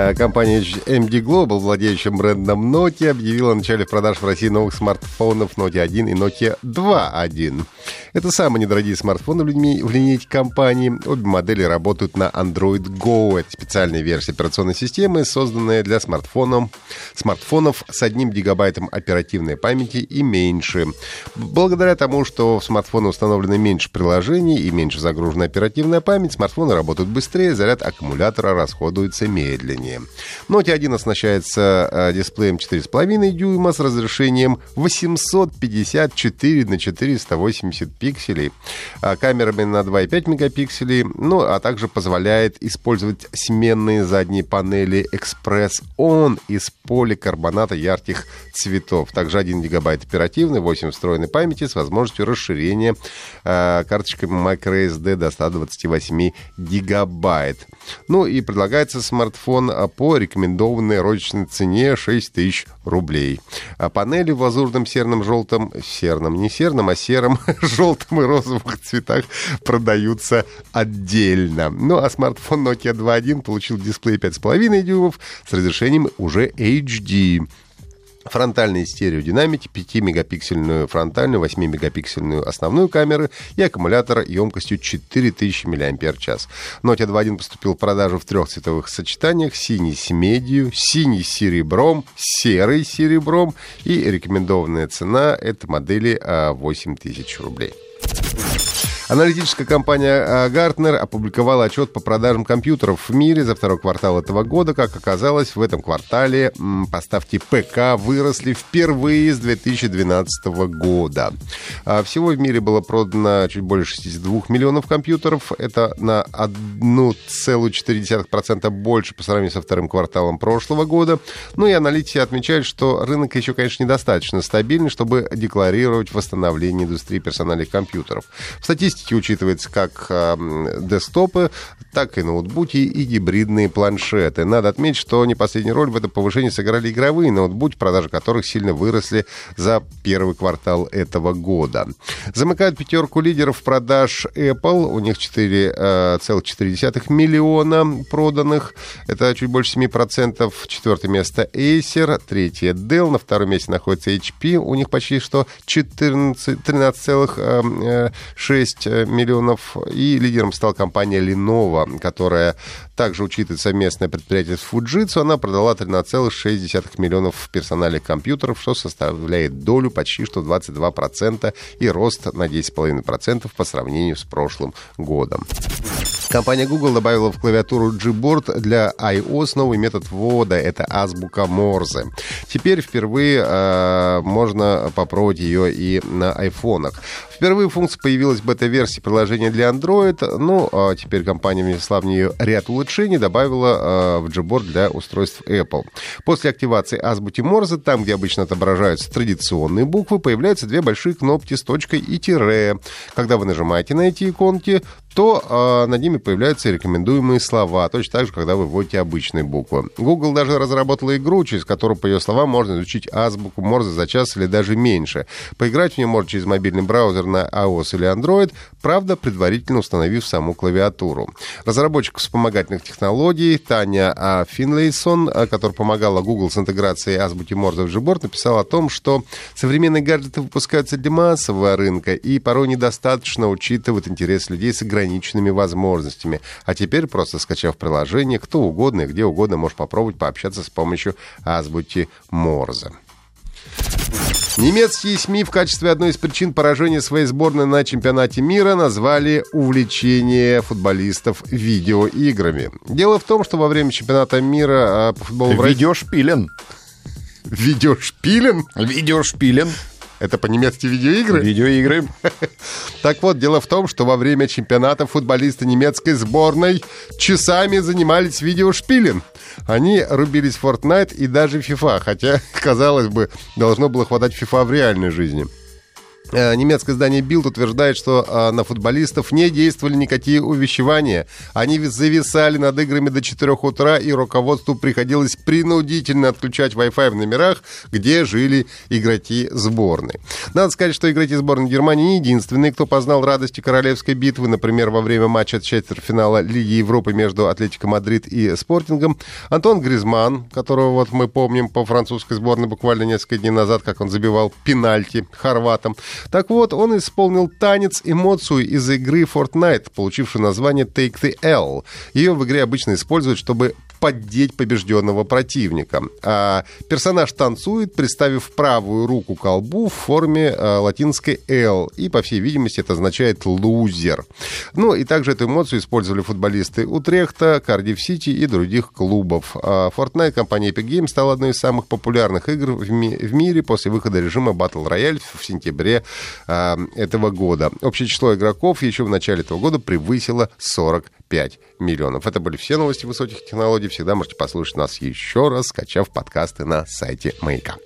Э, Компания MD Global, владеющая брендом Nokia, объявила о начале продаж в России новых смартфонов Nokia 1 и Nokia 2.1. Это самые недорогие смартфоны в линей- в линейке компании. Обе модели работают на Android Go. Это специальная версия операционной системы, созданная для смартфонов, смартфонов с одним гигабайтом оперативной памяти и меньше. Благодаря тому, что в смартфоны установлено меньше приложений и меньше загружена оперативная память, смартфоны работают быстрее, заряд аккумулятора расходуется медленнее. Note 1 оснащается э, дисплеем 4,5 дюйма с разрешением 854 на 480 пикселей, а камерами на 2,5 мегапикселей, ну, а также позволяет использовать сменные задние панели Express On из поликарбоната ярких цветов. Также 1 гигабайт оперативной, 8 встроенной памяти с возможностью расширения э, карточками microSD до 128 гигабайт. Ну и предлагается смартфон а, по рекомендованной розничной цене 6 тысяч рублей. А панели в лазурном, серном, желтом, серном, не серном, а сером, желтом и розовых цветах продаются отдельно. Ну а смартфон Nokia 2.1 получил дисплей 5,5 дюймов с разрешением уже HD фронтальные стереодинамики, 5-мегапиксельную фронтальную, 8-мегапиксельную основную камеру и аккумулятор емкостью 4000 мАч. Nokia 2.1 поступил в продажу в трех цветовых сочетаниях. Синий с медью, синий с серебром, серый с серебром и рекомендованная цена этой модели а, 8000 рублей. Аналитическая компания а, Gartner опубликовала отчет по продажам компьютеров в мире за второй квартал этого года. Как оказалось, в этом квартале поставки ПК выросли впервые с 2012 года. А, Всего в мире было продано чуть больше 62 миллионов компьютеров. Это на 1,4% больше по сравнению со вторым кварталом прошлого года. Ну и аналитики отмечают, что рынок еще, конечно, недостаточно стабильный, чтобы декларировать восстановление индустрии персональных компьютеров. В статистике учитывается как э, десктопы, так и ноутбуки и гибридные планшеты. Надо отметить, что не последнюю роль в этом повышении сыграли игровые ноутбуки, продажи которых сильно выросли за первый квартал этого года. Замыкают пятерку лидеров продаж Apple. У них 4,4 миллиона проданных. Это чуть больше 7%. Четвертое место Acer. Третье Dell. На втором месте находится HP. У них почти что 14, 13,6 миллионов. И лидером стала компания Lenovo, которая также учитывает совместное предприятие с Fujitsu. Она продала 13,6 миллионов персональных компьютеров, что составляет долю почти что 22% и рост на 10,5% по сравнению с прошлым годом. Компания Google добавила в клавиатуру Gboard для iOS новый метод ввода. Это азбука Морзе. Теперь впервые э, можно попробовать ее и на айфонах. Впервые функция появилась в бета-версии приложения для Android. Ну, а теперь компания внесла в нее ряд улучшений, добавила э, в Gboard для устройств Apple. После активации азбуки Морзе, там, где обычно отображаются традиционные буквы, появляются две большие кнопки с точкой и тире. Когда вы нажимаете на эти иконки, то э, над ними появляются рекомендуемые слова, точно так же, когда вы вводите обычные буквы. Google даже разработала игру, через которую, по ее словам, можно изучить азбуку Морзе за час или даже меньше. Поиграть в нее можно через мобильный браузер на iOS или Android, правда, предварительно установив саму клавиатуру. Разработчик вспомогательных технологий Таня Финлейсон, а, которая помогала Google с интеграцией азбуки Морзе в Gboard, написала о том, что современные гаджеты выпускаются для массового рынка и порой недостаточно учитывают интерес людей с ограниченными возможностями. А теперь, просто скачав приложение, кто угодно и где угодно может попробовать пообщаться с помощью азбуки Морзе. Немецкие СМИ в качестве одной из причин поражения своей сборной на чемпионате мира назвали увлечение футболистов видеоиграми. Дело в том, что во время чемпионата мира а, по футболу. Видеошпилен. Видеошпилен? Видеошпилен. Это по-немецки видеоигры? Видеоигры. Так вот, дело в том, что во время чемпионата футболисты немецкой сборной часами занимались видеошпилен. Они рубились в Fortnite и даже FIFA, хотя, казалось бы, должно было хватать FIFA в реальной жизни. Э, немецкое издание Билд утверждает, что э, на футболистов не действовали никакие увещевания. Они зависали над играми до 4 утра, и руководству приходилось принудительно отключать Wi-Fi в номерах, где жили игроки сборной. Надо сказать, что игроки сборной Германии не единственные, кто познал радости королевской битвы. Например, во время матча четвертьфинала Лиги Европы между Атлетико Мадрид и Спортингом Антон Гризман, которого вот мы помним по французской сборной буквально несколько дней назад, как он забивал пенальти хорватам, так вот, он исполнил танец эмоцию из игры Fortnite, получившую название Take the L. Ее в игре обычно используют, чтобы поддеть побежденного противника. А персонаж танцует, приставив правую руку колбу в форме а, латинской «L», и, по всей видимости, это означает «лузер». Ну, и также эту эмоцию использовали футболисты Утрехта, Кардив Сити и других клубов. А Fortnite компания Epic Games стала одной из самых популярных игр в, ми- в мире после выхода режима Battle Royale в сентябре а, этого года. Общее число игроков еще в начале этого года превысило 45 миллионов. Это были все новости высоких технологий всегда можете послушать нас еще раз, скачав подкасты на сайте Маяка.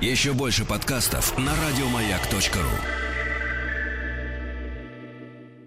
Еще больше подкастов на радиомаяк.ру